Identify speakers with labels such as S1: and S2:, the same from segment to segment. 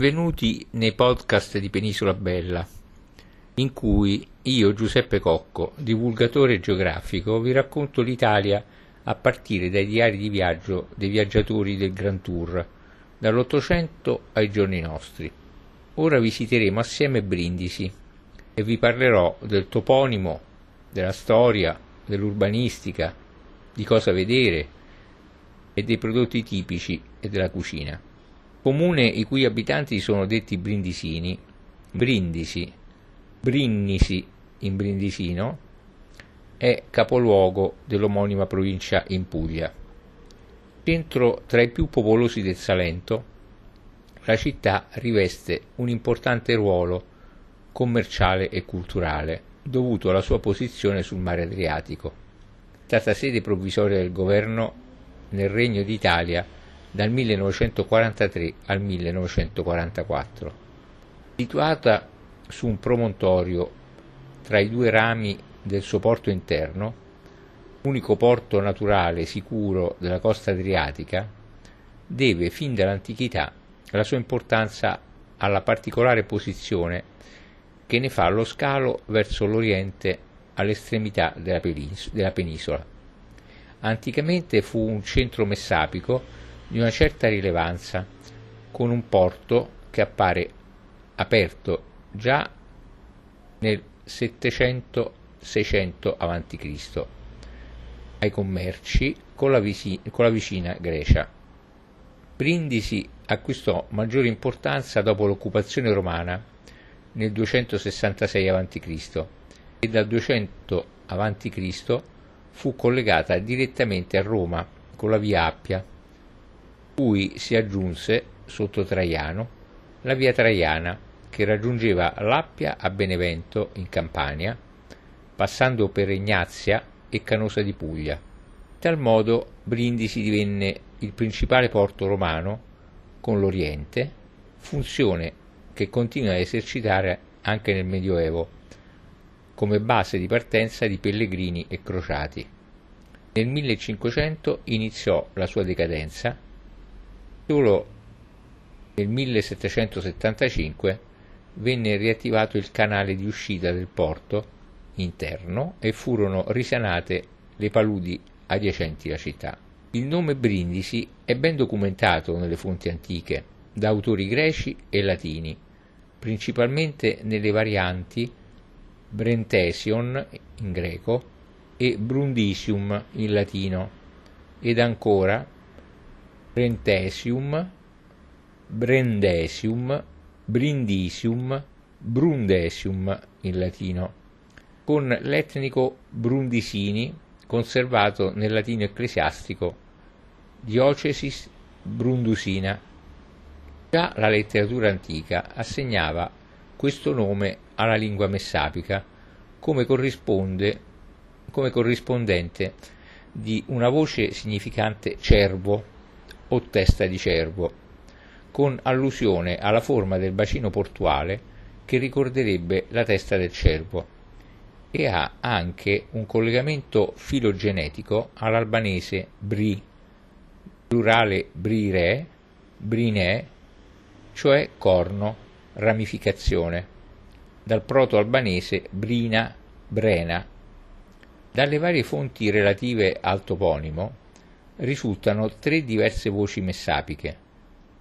S1: Benvenuti nei podcast di Penisola Bella, in cui io, Giuseppe Cocco, divulgatore geografico, vi racconto l'Italia a partire dai diari di viaggio dei viaggiatori del Grand Tour, dall'Ottocento ai giorni nostri. Ora visiteremo assieme Brindisi e vi parlerò del toponimo, della storia, dell'urbanistica, di cosa vedere e dei prodotti tipici e della cucina comune i cui abitanti sono detti brindisini, Brindisi, Brinnisi in Brindisino, è capoluogo dell'omonima provincia in Puglia. Centro tra i più popolosi del Salento, la città riveste un importante ruolo commerciale e culturale, dovuto alla sua posizione sul mare Adriatico. È stata sede provvisoria del governo nel Regno d'Italia dal 1943 al 1944. Situata su un promontorio tra i due rami del suo porto interno, unico porto naturale sicuro della costa adriatica, deve fin dall'antichità la sua importanza alla particolare posizione che ne fa lo scalo verso l'oriente all'estremità della, penisola. Anticamente fu un centro messapico di una certa rilevanza, con un porto che appare aperto già nel 700-600 a.C. ai commerci con la, visi- con la vicina Grecia. Brindisi acquistò maggiore importanza dopo l'occupazione romana nel 266 a.C. e dal 200 a.C. fu collegata direttamente a Roma con la via Appia cui si aggiunse, sotto Traiano, la via Traiana che raggiungeva l'Appia a Benevento in Campania, passando per Ignazia e Canosa di Puglia. In tal modo Brindisi divenne il principale porto romano con l'Oriente, funzione che continua a esercitare anche nel Medioevo, come base di partenza di pellegrini e crociati. Nel 1500 iniziò la sua decadenza Solo nel 1775 venne riattivato il canale di uscita del porto interno e furono risanate le paludi adiacenti la città. Il nome Brindisi è ben documentato nelle fonti antiche da autori greci e latini, principalmente nelle varianti Brentesion in greco e Brundisium in latino, ed ancora Brentesium, Brendesium, Brindisium, Brundesium in latino, con l'etnico Brundisini conservato nel latino ecclesiastico Diocesis Brundusina. Già la letteratura antica assegnava questo nome alla lingua messapica come, come corrispondente di una voce significante cervo o testa di cervo, con allusione alla forma del bacino portuale che ricorderebbe la testa del cervo e ha anche un collegamento filogenetico all'albanese bri, plurale brire, brinè, cioè corno, ramificazione, dal proto-albanese brina, brena. Dalle varie fonti relative al toponimo risultano tre diverse voci messapiche: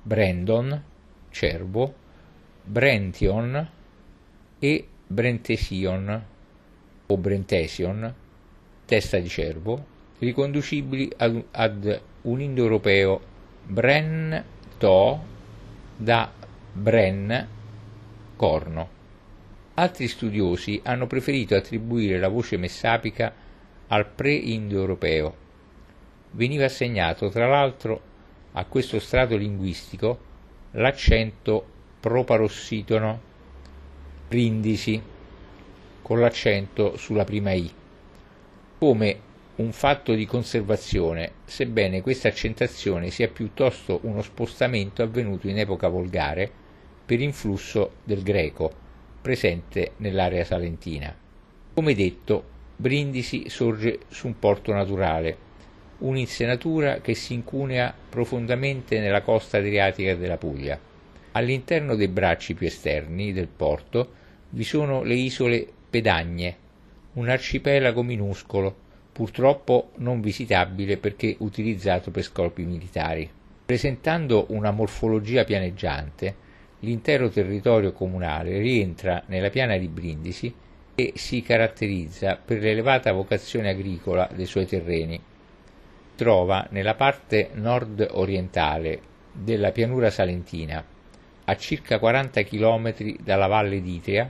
S1: Brandon, cervo, Brention e Brentesion o Brentesion, testa di cervo, riconducibili ad, ad un indoeuropeo. Bren To da Bren corno. Altri studiosi hanno preferito attribuire la voce messapica al pre-indoeuropeo veniva assegnato tra l'altro a questo strato linguistico l'accento proparossitono brindisi con l'accento sulla prima i. Come un fatto di conservazione sebbene questa accentazione sia piuttosto uno spostamento avvenuto in epoca volgare per influsso del greco presente nell'area salentina. Come detto Brindisi sorge su un porto naturale un'insenatura che si incunea profondamente nella costa adriatica della Puglia. All'interno dei bracci più esterni del porto vi sono le isole Pedagne, un arcipelago minuscolo, purtroppo non visitabile perché utilizzato per scopi militari. Presentando una morfologia pianeggiante, l'intero territorio comunale rientra nella piana di Brindisi e si caratterizza per l'elevata vocazione agricola dei suoi terreni. Trova nella parte nord-orientale della pianura salentina, a circa 40 km dalla valle d'Itria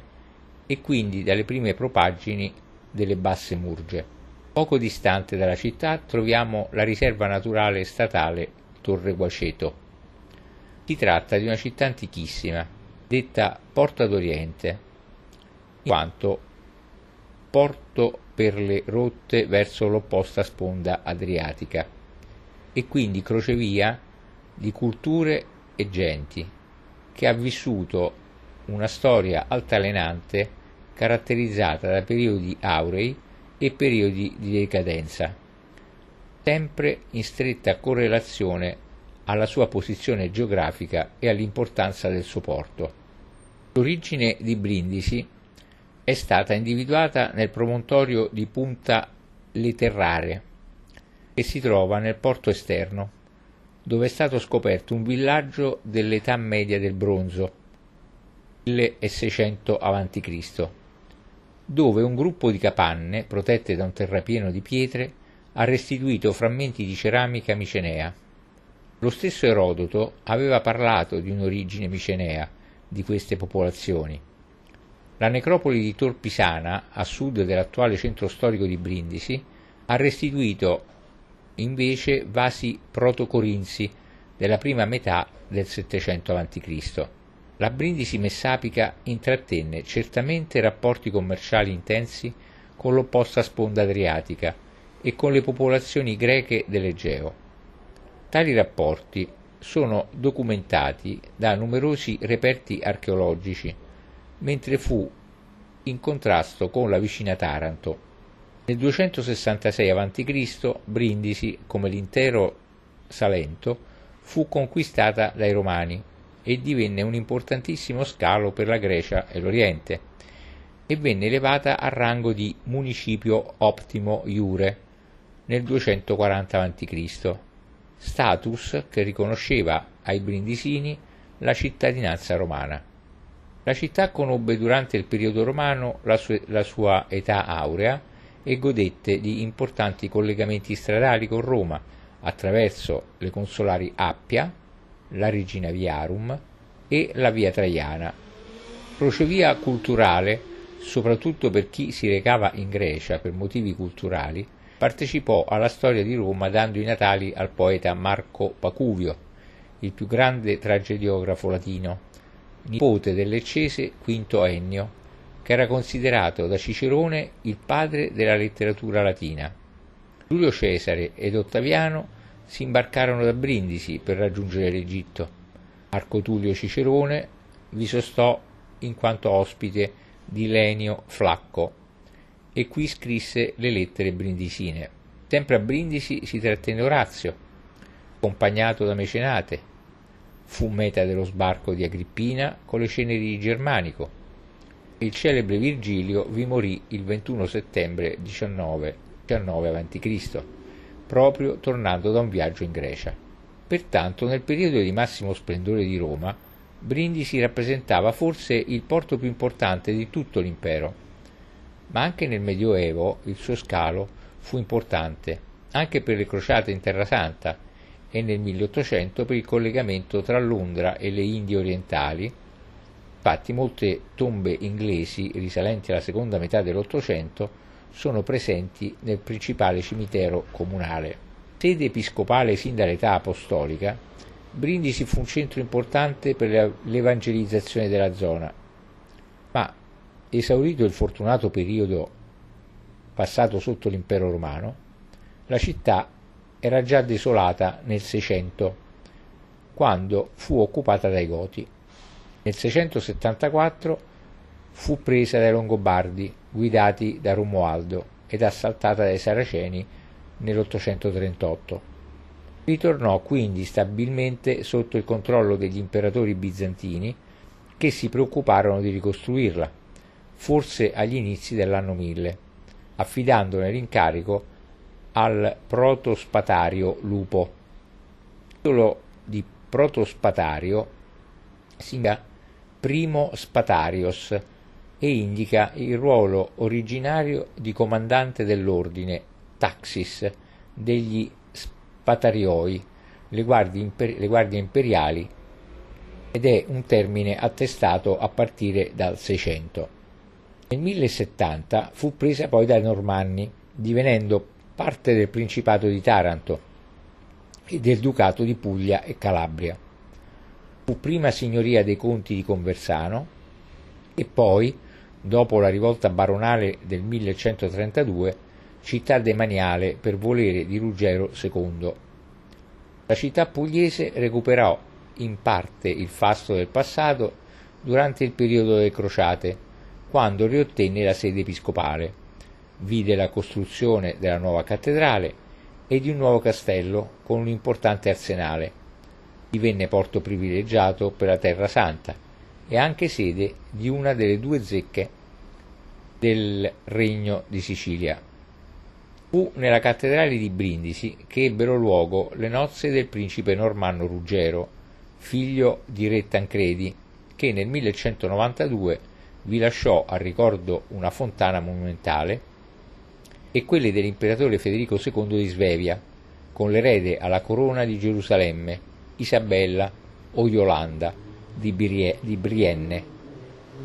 S1: e quindi dalle prime propaggini delle Basse Murge. Poco distante dalla città troviamo la riserva naturale statale Torre Guaceto. Si tratta di una città antichissima, detta Porta d'Oriente, in quanto porto per le rotte verso l'opposta sponda adriatica e quindi crocevia di culture e genti, che ha vissuto una storia altalenante caratterizzata da periodi aurei e periodi di decadenza, sempre in stretta correlazione alla sua posizione geografica e all'importanza del suo porto. L'origine di Brindisi è stata individuata nel promontorio di Punta Leterrare, che si trova nel porto esterno, dove è stato scoperto un villaggio dell'età media del bronzo, 1600 a.C., dove un gruppo di capanne, protette da un terrapieno di pietre, ha restituito frammenti di ceramica micenea. Lo stesso Erodoto aveva parlato di un'origine micenea di queste popolazioni. La necropoli di Tor Pisana, a sud dell'attuale centro storico di Brindisi, ha restituito invece vasi proto-corinzi della prima metà del 700 a.C. La Brindisi messapica intrattenne certamente rapporti commerciali intensi con l'opposta sponda adriatica e con le popolazioni greche dell'Egeo. Tali rapporti sono documentati da numerosi reperti archeologici, mentre fu in contrasto con la vicina Taranto. Nel 266 a.C. Brindisi, come l'intero Salento, fu conquistata dai Romani e divenne un importantissimo scalo per la Grecia e l'Oriente e venne elevata al rango di municipio optimo iure nel 240 a.C., status che riconosceva ai brindisini la cittadinanza romana. La città conobbe durante il periodo romano la, su- la sua età aurea e godette di importanti collegamenti stradali con Roma attraverso le consolari Appia, la Regina Viarum e la Via Traiana. Crocevia culturale, soprattutto per chi si recava in Grecia per motivi culturali, partecipò alla storia di Roma dando i natali al poeta Marco Pacuvio, il più grande tragediografo latino, nipote del leccese Quinto Ennio, che era considerato da Cicerone il padre della letteratura latina. Giulio Cesare ed Ottaviano si imbarcarono da Brindisi per raggiungere l'Egitto. Marco Tullio Cicerone vi sostò in quanto ospite di Lenio Flacco e qui scrisse le lettere brindisine. Sempre a Brindisi si trattenne Orazio, accompagnato da Mecenate. Fu meta dello sbarco di Agrippina con le ceneri di Germanico. Il celebre Virgilio vi morì il 21 settembre 19, 19 a.C proprio tornando da un viaggio in Grecia. Pertanto, nel periodo di massimo splendore di Roma, Brindisi rappresentava forse il porto più importante di tutto l'impero. Ma anche nel Medioevo il suo scalo fu importante, anche per le crociate in Terra Santa e nel 1800 per il collegamento tra Londra e le Indie orientali. Infatti molte tombe inglesi risalenti alla seconda metà dell'Ottocento sono presenti nel principale cimitero comunale. Sede episcopale sin dall'età apostolica, Brindisi fu un centro importante per l'evangelizzazione della zona, ma esaurito il fortunato periodo passato sotto l'impero romano, la città era già desolata nel 600, quando fu occupata dai Goti. Nel 674 fu presa dai Longobardi, guidati da Romualdo, ed assaltata dai Saraceni nell'838. Ritornò quindi stabilmente sotto il controllo degli imperatori bizantini che si preoccuparono di ricostruirla, forse agli inizi dell'anno 1000, affidandone l'incarico al protospatario Lupo. Il titolo di protospatario significa primo spatarios e indica il ruolo originario di comandante dell'ordine Taxis degli Spatarioi, le guardie, imper- le guardie imperiali, ed è un termine attestato a partire dal 600. Nel 1070 fu presa poi dai Normanni, divenendo parte del Principato di Taranto e del Ducato di Puglia e Calabria. Fu prima signoria dei conti di Conversano e poi, dopo la rivolta baronale del 1132, città demaniale per volere di Ruggero II. La città pugliese recuperò in parte il fasto del passato durante il periodo delle crociate, quando riottenne la sede episcopale, vide la costruzione della nuova cattedrale e di un nuovo castello con un importante arsenale. Divenne porto privilegiato per la Terra Santa e anche sede di una delle due zecche del Regno di Sicilia. Fu nella cattedrale di Brindisi che ebbero luogo le nozze del principe normanno Ruggero, figlio di re Tancredi, che nel 1192 vi lasciò a ricordo una fontana monumentale e quelle dell'imperatore Federico II di Svevia, con l'erede alla corona di Gerusalemme, Isabella o Yolanda di, Brie, di Brienne,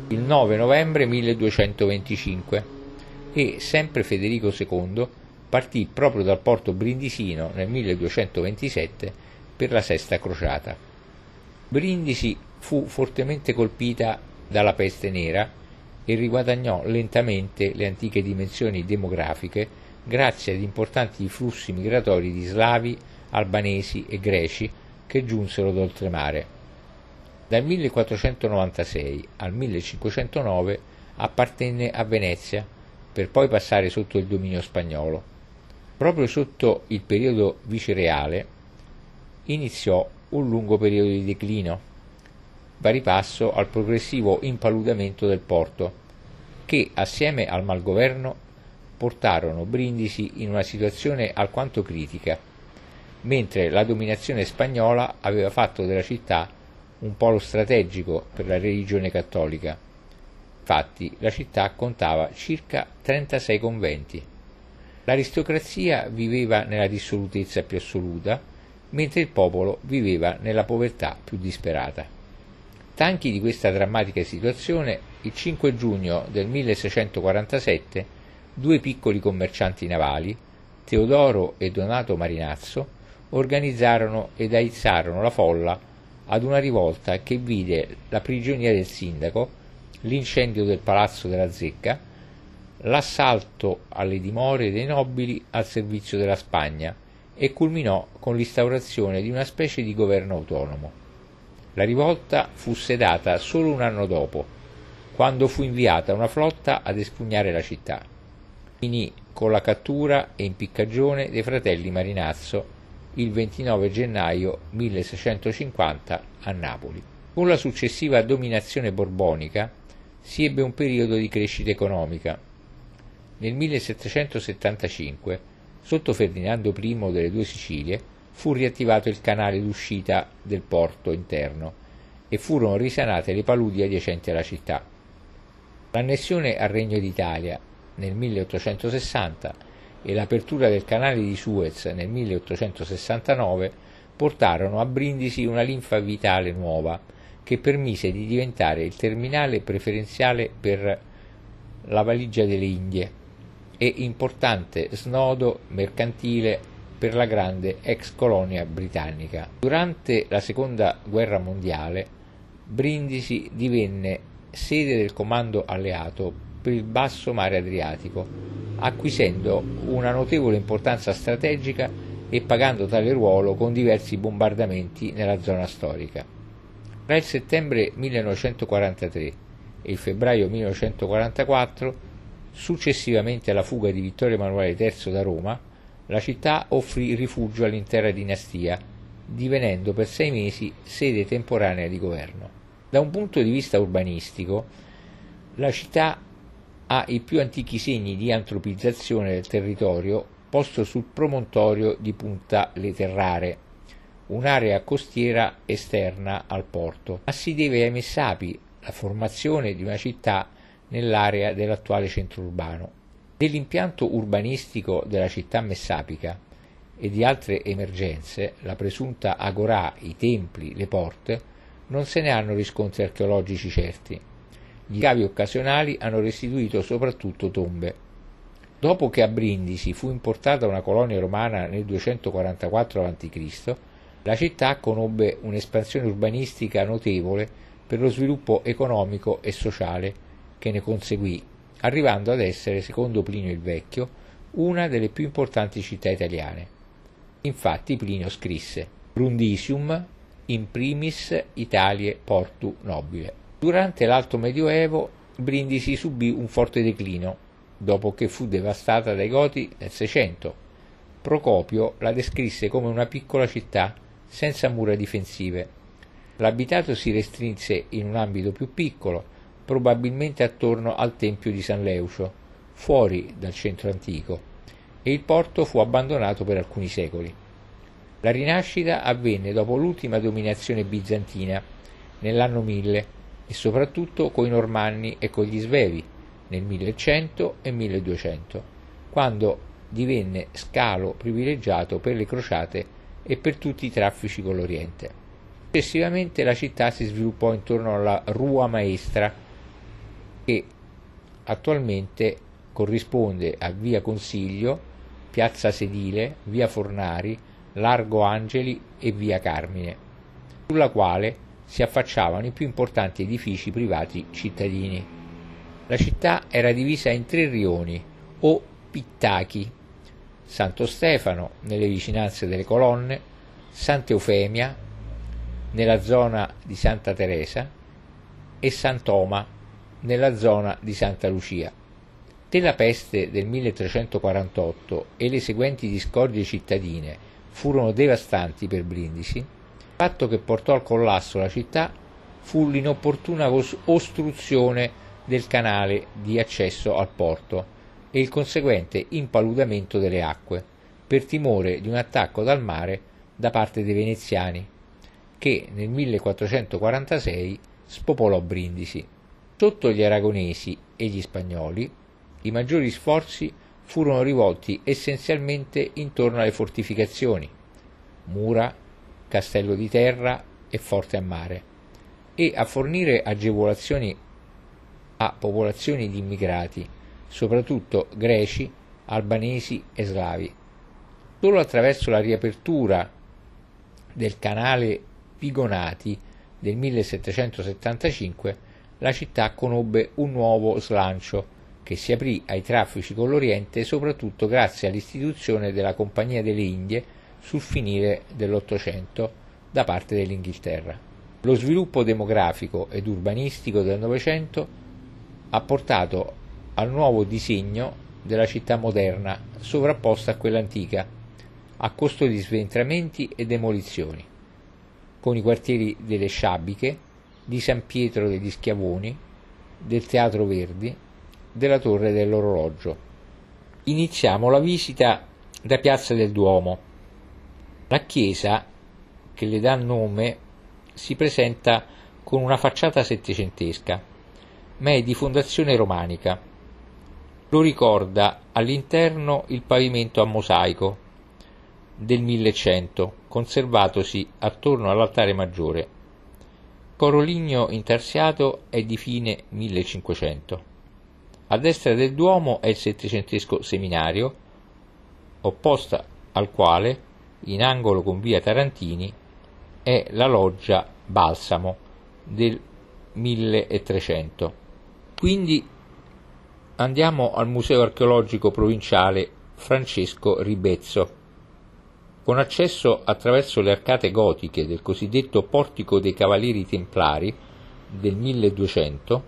S1: il 9 novembre 1225 e sempre Federico II partì proprio dal porto brindisino nel 1227 per la sesta crociata. Brindisi fu fortemente colpita dalla peste nera e riguadagnò lentamente le antiche dimensioni demografiche grazie ad importanti flussi migratori di slavi, albanesi e greci che giunsero d'oltremare. Dal 1496 al 1509 appartenne a Venezia per poi passare sotto il dominio spagnolo. Proprio sotto il periodo vicereale iniziò un lungo periodo di declino pari passo al progressivo impaludamento del porto, che assieme al malgoverno portarono Brindisi in una situazione alquanto critica, mentre la dominazione spagnola aveva fatto della città un polo strategico per la religione cattolica. Infatti la città contava circa 36 conventi. L'aristocrazia viveva nella dissolutezza più assoluta, mentre il popolo viveva nella povertà più disperata. Stanchi di questa drammatica situazione, il 5 giugno del 1647 due piccoli commercianti navali, Teodoro e Donato Marinazzo, organizzarono ed aizzarono la folla ad una rivolta che vide la prigionia del sindaco, l'incendio del palazzo della zecca, l'assalto alle dimore dei nobili al servizio della Spagna e culminò con l'instaurazione di una specie di governo autonomo. La rivolta fu sedata solo un anno dopo, quando fu inviata una flotta ad espugnare la città. Finì con la cattura e impiccagione dei fratelli Marinazzo il 29 gennaio 1650 a Napoli. Con la successiva dominazione borbonica si ebbe un periodo di crescita economica. Nel 1775, sotto Ferdinando I delle due Sicilie, fu riattivato il canale d'uscita del porto interno e furono risanate le paludi adiacenti alla città. L'annessione al Regno d'Italia nel 1860 e l'apertura del canale di Suez nel 1869 portarono a Brindisi una linfa vitale nuova che permise di diventare il terminale preferenziale per la valigia delle Indie e importante snodo mercantile per la grande ex colonia britannica. Durante la seconda guerra mondiale Brindisi divenne sede del comando alleato per il basso mare Adriatico, acquisendo una notevole importanza strategica e pagando tale ruolo con diversi bombardamenti nella zona storica. Tra il settembre 1943 e il febbraio 1944, successivamente alla fuga di Vittorio Emanuele III da Roma, la città offrì rifugio all'intera dinastia, divenendo per sei mesi sede temporanea di governo. Da un punto di vista urbanistico, la città ha i più antichi segni di antropizzazione del territorio posto sul promontorio di Punta Leterrare, un'area costiera esterna al porto, ma si deve ai Messapi la formazione di una città nell'area dell'attuale centro urbano. Dell'impianto urbanistico della città messapica e di altre emergenze, la presunta agorà, i templi, le porte, non se ne hanno riscontri archeologici certi. Gli cavi occasionali hanno restituito soprattutto tombe. Dopo che a Brindisi fu importata una colonia romana nel 244 a.C., la città conobbe un'espansione urbanistica notevole per lo sviluppo economico e sociale che ne conseguì arrivando ad essere, secondo Plinio il Vecchio, una delle più importanti città italiane. Infatti Plinio scrisse Brundisium in primis Italie portu nobile. Durante l'Alto Medioevo Brindisi subì un forte declino, dopo che fu devastata dai Goti nel Seicento. Procopio la descrisse come una piccola città senza mura difensive. L'abitato si restrinse in un ambito più piccolo, probabilmente attorno al tempio di San Leucio, fuori dal centro antico, e il porto fu abbandonato per alcuni secoli. La rinascita avvenne dopo l'ultima dominazione bizantina, nell'anno 1000, e soprattutto coi Normanni e con gli Svevi, nel 1100 e 1200, quando divenne scalo privilegiato per le crociate e per tutti i traffici con l'Oriente. Successivamente la città si sviluppò intorno alla Rua Maestra, che attualmente corrisponde a via Consiglio, piazza Sedile, via Fornari, Largo Angeli e via Carmine, sulla quale si affacciavano i più importanti edifici privati cittadini. La città era divisa in tre rioni o pittachi, Santo Stefano nelle vicinanze delle colonne, Santa Eufemia nella zona di Santa Teresa e Sant'Oma nella zona di Santa Lucia. Della peste del 1348 e le seguenti discordie cittadine furono devastanti per Brindisi, il fatto che portò al collasso la città fu l'inopportuna ostruzione del canale di accesso al porto e il conseguente impaludamento delle acque, per timore di un attacco dal mare da parte dei veneziani, che nel 1446 spopolò Brindisi. Sotto gli aragonesi e gli spagnoli, i maggiori sforzi furono rivolti essenzialmente intorno alle fortificazioni, mura, castello di terra e forte a mare, e a fornire agevolazioni a popolazioni di immigrati, soprattutto greci, albanesi e slavi. Solo attraverso la riapertura del canale Pigonati del 1775 la città conobbe un nuovo slancio che si aprì ai traffici con l'Oriente soprattutto grazie all'istituzione della Compagnia delle Indie sul finire dell'Ottocento da parte dell'Inghilterra. Lo sviluppo demografico ed urbanistico del Novecento ha portato al nuovo disegno della città moderna sovrapposta a quella antica, a costo di sventramenti e demolizioni, con i quartieri delle sciabiche, di San Pietro degli Schiavoni, del Teatro Verdi, della Torre dell'Orologio. Iniziamo la visita da Piazza del Duomo. La chiesa, che le dà nome, si presenta con una facciata settecentesca, ma è di fondazione romanica. Lo ricorda all'interno il pavimento a mosaico del 1100, conservatosi attorno all'altare maggiore Coroligno intarsiato è di fine 1500. A destra del Duomo è il settecentesco seminario, opposta al quale, in angolo con via Tarantini, è la loggia Balsamo del 1300. Quindi andiamo al Museo archeologico provinciale Francesco Ribezzo con accesso attraverso le arcate gotiche del cosiddetto Portico dei Cavalieri Templari del 1200,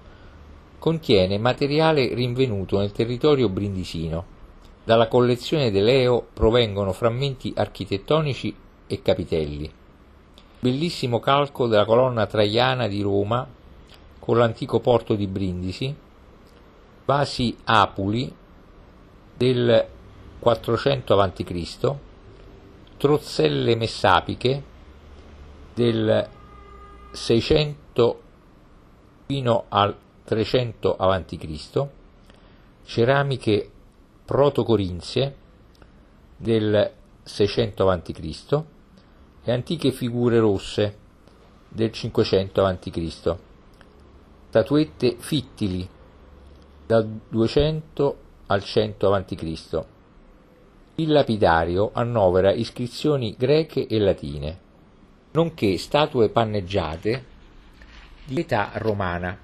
S1: contiene materiale rinvenuto nel territorio brindisino, Dalla collezione De Leo provengono frammenti architettonici e capitelli. Bellissimo calco della colonna traiana di Roma con l'antico porto di Brindisi, vasi apuli del 400 a.C., trozzelle messapiche del 600 fino al 300 a.C., ceramiche protocorinzie del 600 a.C. e antiche figure rosse del 500 a.C., statuette fittili dal 200 al 100 a.C. Il lapidario annovera iscrizioni greche e latine, nonché statue panneggiate di età romana.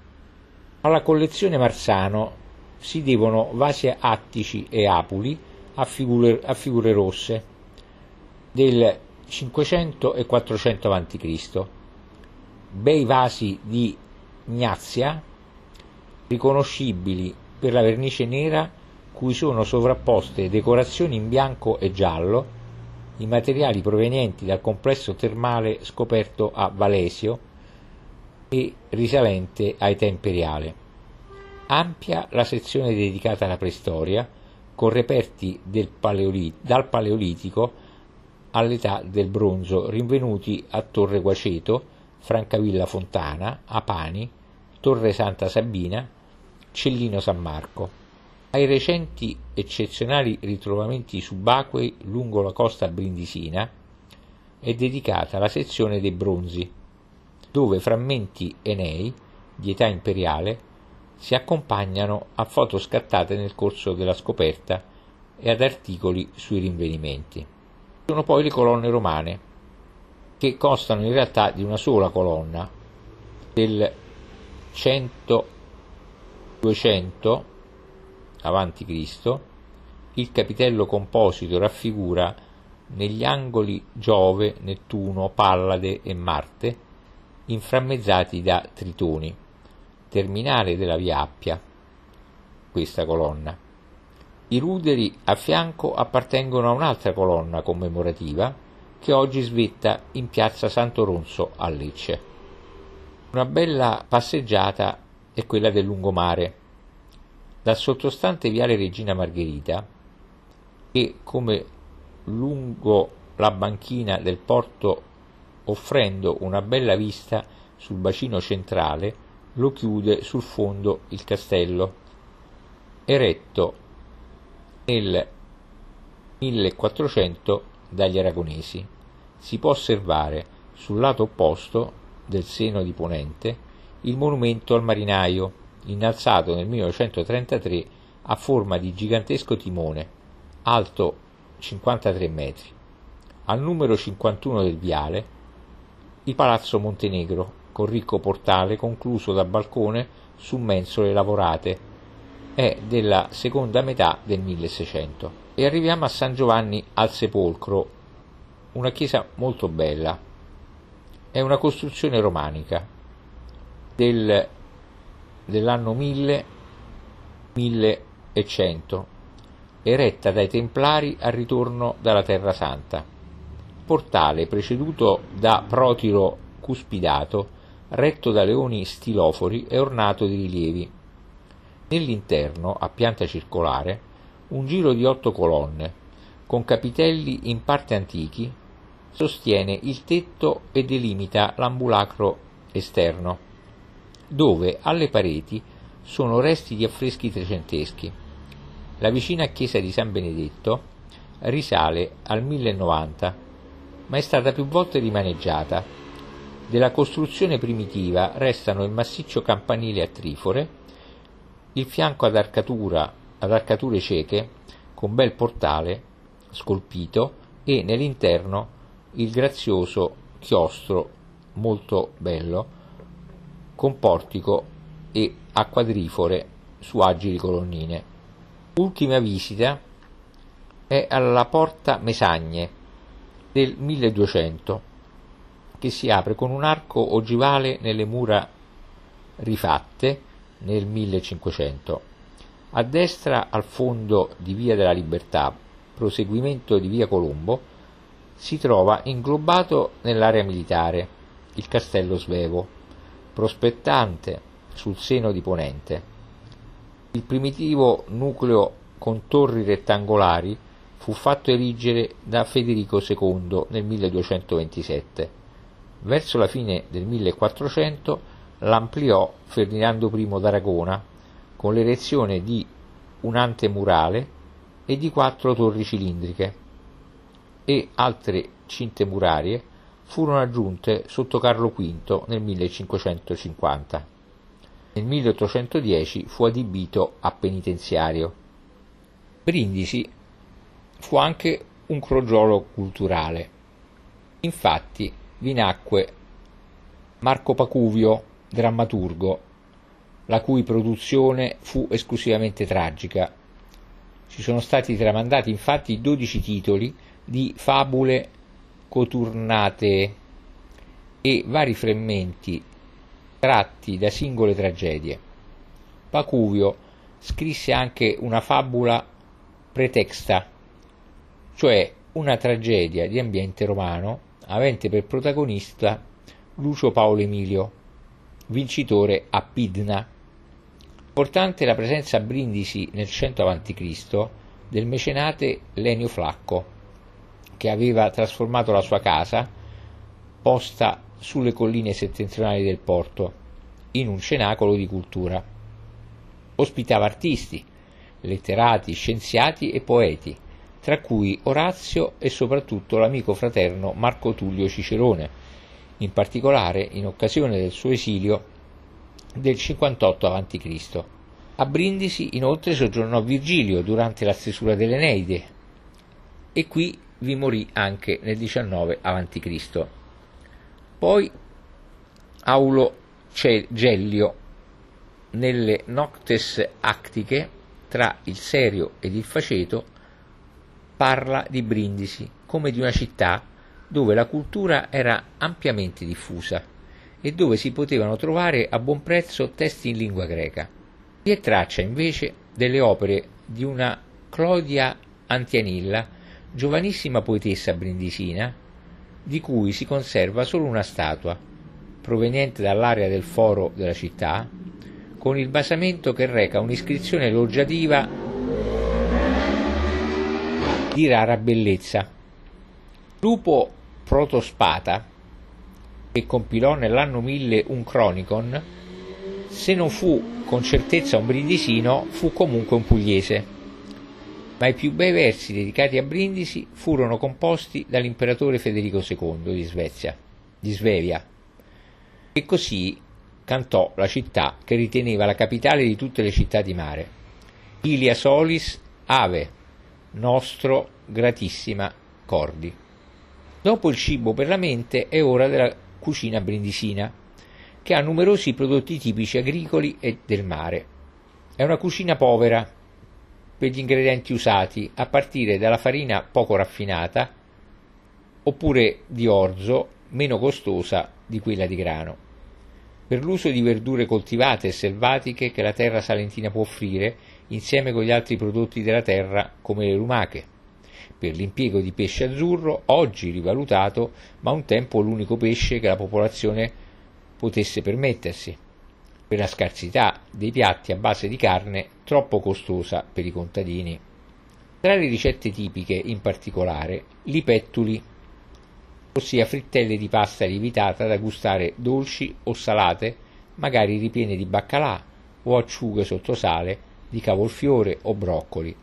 S1: Alla collezione Marsano si devono vasi attici e apuli a figure, a figure rosse del 500 e 400 a.C. Bei vasi di Gnazia, riconoscibili per la vernice nera cui sono sovrapposte decorazioni in bianco e giallo, i materiali provenienti dal complesso termale scoperto a Valesio e risalente a età imperiale. Ampia la sezione dedicata alla preistoria, con reperti paleolit- dal Paleolitico all'età del bronzo rinvenuti a Torre Guaceto, Francavilla Fontana, Apani, Torre Santa Sabina, Cellino San Marco. Ai recenti eccezionali ritrovamenti subacquei lungo la costa brindisina è dedicata la sezione dei bronzi, dove frammenti enei di età imperiale si accompagnano a foto scattate nel corso della scoperta e ad articoli sui rinvenimenti. Sono poi le colonne romane, che costano in realtà di una sola colonna, del 100-200 avanti Cristo, il capitello composito raffigura negli angoli Giove, Nettuno, Pallade e Marte, inframmezzati da tritoni terminale della via Appia, questa colonna. I ruderi a fianco appartengono a un'altra colonna commemorativa che oggi svetta in piazza Santo Ronzo a Lecce. Una bella passeggiata è quella del lungomare. Dal sottostante viale Regina Margherita, che come lungo la banchina del porto offrendo una bella vista sul bacino centrale, lo chiude sul fondo il castello, eretto nel 1400 dagli aragonesi. Si può osservare sul lato opposto del seno di ponente il monumento al marinaio, innalzato nel 1933 a forma di gigantesco timone, alto 53 metri. Al numero 51 del viale, il Palazzo Montenegro, con ricco portale concluso da balcone su mensole lavorate. È della seconda metà del 1600. E arriviamo a San Giovanni al Sepolcro, una chiesa molto bella. È una costruzione romanica del, dell'anno 1000 1100, eretta dai Templari al ritorno dalla Terra Santa. Portale preceduto da protiro cuspidato retto da leoni stilofori e ornato di rilievi. Nell'interno, a pianta circolare, un giro di otto colonne, con capitelli in parte antichi, sostiene il tetto e delimita l'ambulacro esterno, dove alle pareti sono resti di affreschi trecenteschi. La vicina chiesa di San Benedetto risale al 1090, ma è stata più volte rimaneggiata della costruzione primitiva restano il massiccio campanile a trifore, il fianco ad, arcatura, ad arcature cieche con bel portale scolpito e nell'interno il grazioso chiostro molto bello con portico e a quadrifore su agili colonnine. Ultima visita è alla Porta Mesagne del 1200 che si apre con un arco ogivale nelle mura rifatte nel 1500. A destra, al fondo di Via della Libertà, proseguimento di Via Colombo, si trova inglobato nell'area militare il castello Svevo, prospettante sul seno di Ponente. Il primitivo nucleo con torri rettangolari fu fatto erigere da Federico II nel 1227. Verso la fine del 1400 l'ampliò Ferdinando I d'Aragona con l'erezione di un antemurale e di quattro torri cilindriche e altre cinte murarie furono aggiunte sotto Carlo V nel 1550. Nel 1810 fu adibito a penitenziario. Brindisi fu anche un crogiolo culturale. Infatti vi nacque Marco Pacuvio, drammaturgo, la cui produzione fu esclusivamente tragica. Ci sono stati tramandati infatti 12 titoli di fabule coturnate e vari frammenti tratti da singole tragedie. Pacuvio scrisse anche una fabula pretexta, cioè una tragedia di ambiente romano avente per protagonista Lucio Paolo Emilio, vincitore a Pidna Importante la presenza a Brindisi nel 100 a.C. del mecenate Lenio Flacco, che aveva trasformato la sua casa, posta sulle colline settentrionali del porto, in un cenacolo di cultura. Ospitava artisti, letterati, scienziati e poeti, tra cui Orazio e soprattutto l'amico fraterno Marco Tullio Cicerone, in particolare in occasione del suo esilio del 58 a.C. A Brindisi inoltre soggiornò Virgilio durante la stesura dell'Eneide e qui vi morì anche nel 19 a.C. Poi Aulo Gellio nelle Noctes Actiche tra il Serio ed il Faceto parla di Brindisi come di una città dove la cultura era ampiamente diffusa e dove si potevano trovare a buon prezzo testi in lingua greca. Vi è traccia invece delle opere di una Clodia Antianilla, giovanissima poetessa brindisina, di cui si conserva solo una statua, proveniente dall'area del foro della città, con il basamento che reca un'iscrizione elogiativa di rara bellezza. Lupo Protospata che compilò nell'anno 1000 un Chronicon, se non fu con certezza un brindisino, fu comunque un pugliese. Ma i più bei versi dedicati a Brindisi furono composti dall'imperatore Federico II di Svezia, di Svevia, e così cantò la città che riteneva la capitale di tutte le città di mare. Ilia solis ave, nostro gratissima cordi. Dopo il cibo per la mente è ora della cucina brindisina, che ha numerosi prodotti tipici agricoli e del mare. È una cucina povera per gli ingredienti usati, a partire dalla farina poco raffinata oppure di orzo, meno costosa di quella di grano. Per l'uso di verdure coltivate e selvatiche che la terra salentina può offrire, insieme con gli altri prodotti della terra come le lumache per l'impiego di pesce azzurro, oggi rivalutato, ma un tempo l'unico pesce che la popolazione potesse permettersi, per la scarsità dei piatti a base di carne troppo costosa per i contadini. Tra le ricette tipiche, in particolare, li pettuli, ossia frittelle di pasta lievitata da gustare dolci o salate, magari ripiene di baccalà o acciughe sotto sale di cavolfiore o broccoli.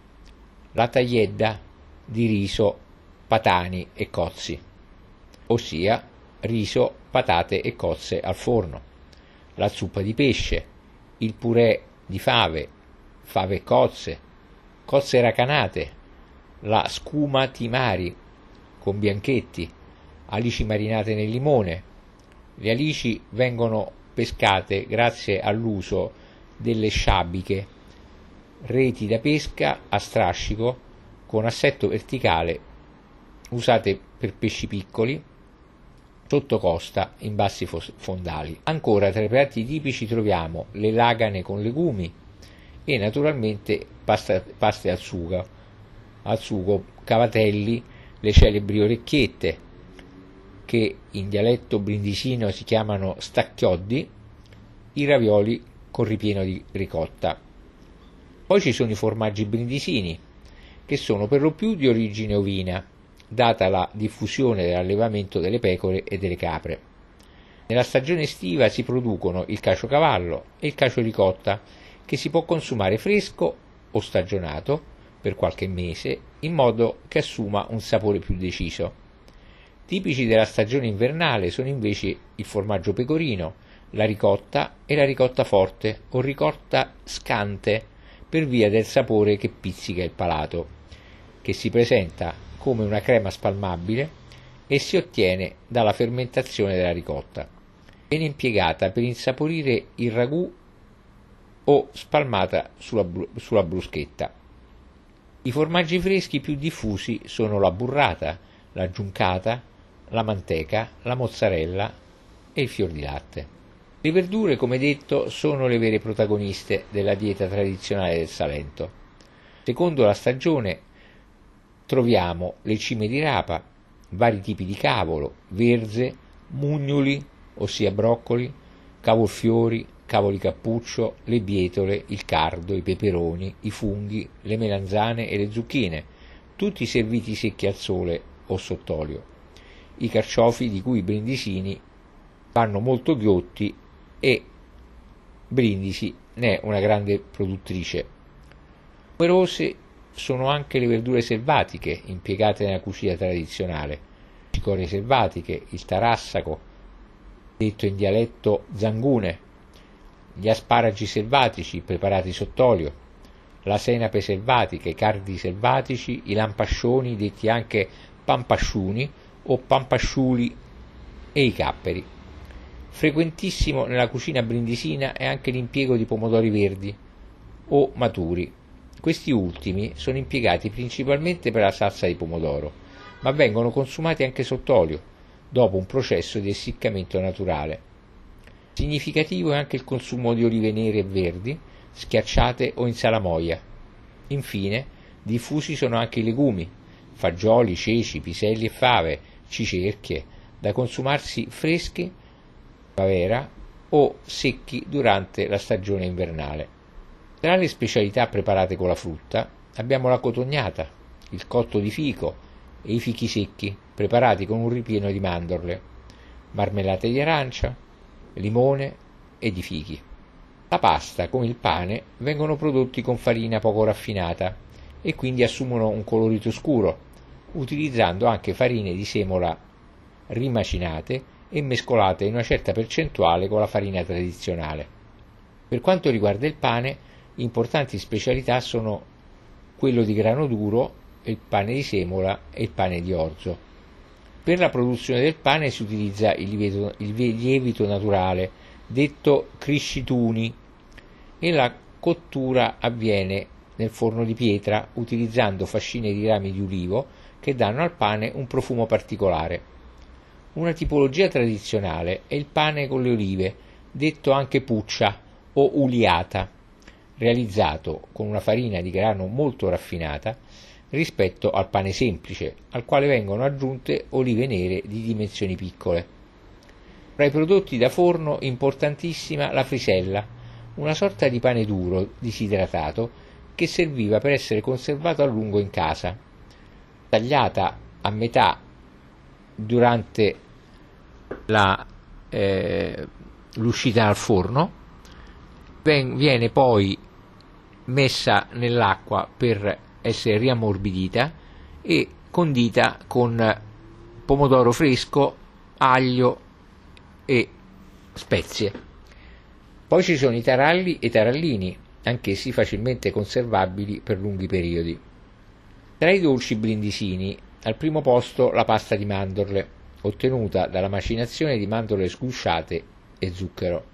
S1: La tagliedda, di riso, patani e cozzi, ossia riso, patate e cozze al forno, la zuppa di pesce, il purè di fave, fave e cozze, cozze racanate, la scuma timari con bianchetti, alici marinate nel limone. Le alici vengono pescate grazie all'uso delle sciabiche, reti da pesca a strascico con assetto verticale usate per pesci piccoli sotto costa in bassi fondali. Ancora tra i piatti tipici troviamo le lagane con legumi e naturalmente pasta, paste al sugo, al sugo, cavatelli, le celebri orecchiette, che in dialetto brindisino si chiamano stacchioddi, i ravioli con ripieno di ricotta. Poi ci sono i formaggi brindisini, che sono per lo più di origine ovina, data la diffusione dell'allevamento delle pecore e delle capre. Nella stagione estiva si producono il caciocavallo e il cacio ricotta, che si può consumare fresco o stagionato per qualche mese, in modo che assuma un sapore più deciso. Tipici della stagione invernale sono invece il formaggio pecorino, la ricotta e la ricotta forte o ricotta scante per via del sapore che pizzica il palato, che si presenta come una crema spalmabile e si ottiene dalla fermentazione della ricotta. Viene impiegata per insaporire il ragù o spalmata sulla, sulla bruschetta. I formaggi freschi più diffusi sono la burrata, la giuncata, la manteca, la mozzarella e il fior di latte. Le verdure, come detto, sono le vere protagoniste della dieta tradizionale del Salento. Secondo la stagione troviamo le cime di rapa, vari tipi di cavolo, verze, mugnoli, ossia broccoli, cavolfiori, cavoli cappuccio, le bietole, il cardo, i peperoni, i funghi, le melanzane e le zucchine, tutti serviti secchi al sole o sott'olio i carciofi di cui i brindisini vanno molto ghiotti e Brindisi ne è una grande produttrice. Numerose sono anche le verdure selvatiche impiegate nella cucina tradizionale, le cicorie selvatiche, il tarassaco, detto in dialetto zangune, gli asparagi selvatici preparati sott'olio, la senape selvatica, i cardi selvatici, i lampascioni detti anche pampasciuni, o pampasciuli e i capperi. Frequentissimo nella cucina brindisina è anche l'impiego di pomodori verdi o maturi. Questi ultimi sono impiegati principalmente per la salsa di pomodoro, ma vengono consumati anche sott'olio, dopo un processo di essiccamento naturale. Significativo è anche il consumo di olive nere e verdi, schiacciate o in salamoia. Infine, diffusi sono anche i legumi, fagioli, ceci, piselli e fave, cicerchie, da consumarsi freschi, primavera o secchi durante la stagione invernale. Tra le specialità preparate con la frutta abbiamo la cotognata, il cotto di fico e i fichi secchi preparati con un ripieno di mandorle, marmellate di arancia, limone e di fichi. La pasta, come il pane, vengono prodotti con farina poco raffinata e quindi assumono un colorito scuro, utilizzando anche farine di semola rimacinate e mescolate in una certa percentuale con la farina tradizionale. Per quanto riguarda il pane, importanti specialità sono quello di grano duro, il pane di semola e il pane di orzo. Per la produzione del pane si utilizza il lievito, il lievito naturale, detto criscituni, e la cottura avviene nel forno di pietra utilizzando fascine di rami di ulivo che danno al pane un profumo particolare. Una tipologia tradizionale è il pane con le olive, detto anche puccia o uliata, realizzato con una farina di grano molto raffinata rispetto al pane semplice, al quale vengono aggiunte olive nere di dimensioni piccole. Tra i prodotti da forno importantissima la frisella, una sorta di pane duro disidratato che serviva per essere conservato a lungo in casa tagliata a metà durante la, eh, l'uscita dal forno, viene poi messa nell'acqua per essere riammorbidita e condita con pomodoro fresco, aglio e spezie. Poi ci sono i taralli e i tarallini, anch'essi facilmente conservabili per lunghi periodi. Tra i dolci brindisini, al primo posto la pasta di mandorle, ottenuta dalla macinazione di mandorle sgusciate e zucchero.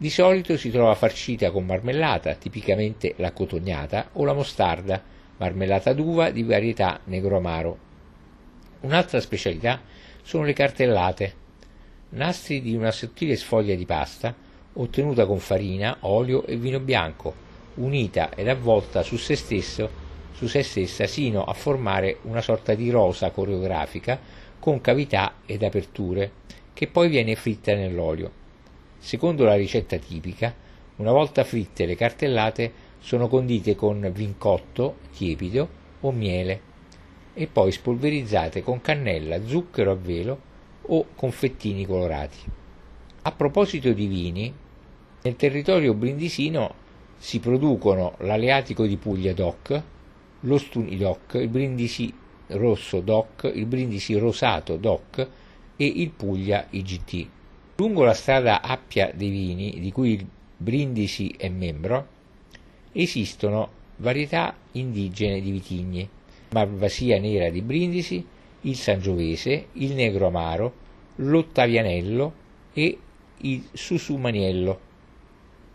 S1: Di solito si trova farcita con marmellata, tipicamente la cotognata, o la mostarda, marmellata d'uva di varietà negro amaro. Un'altra specialità sono le cartellate, nastri di una sottile sfoglia di pasta ottenuta con farina, olio e vino bianco, unita ed avvolta su se stesso su se stessa sino a formare una sorta di rosa coreografica con cavità ed aperture, che poi viene fritta nell'olio. Secondo la ricetta tipica, una volta fritte le cartellate sono condite con vincotto tiepido o miele e poi spolverizzate con cannella, zucchero a velo o confettini colorati. A proposito di vini, nel territorio brindisino si producono l'Aleatico di Puglia DOC, lo Stuni DOC, il Brindisi Rosso DOC, il Brindisi Rosato DOC e il Puglia IGT. Lungo la strada Appia dei Vini, di cui il Brindisi è membro, esistono varietà indigene di vitigni, Malvasia Nera di Brindisi, il Sangiovese, il Negro Amaro, l'Ottavianello e il Susumaniello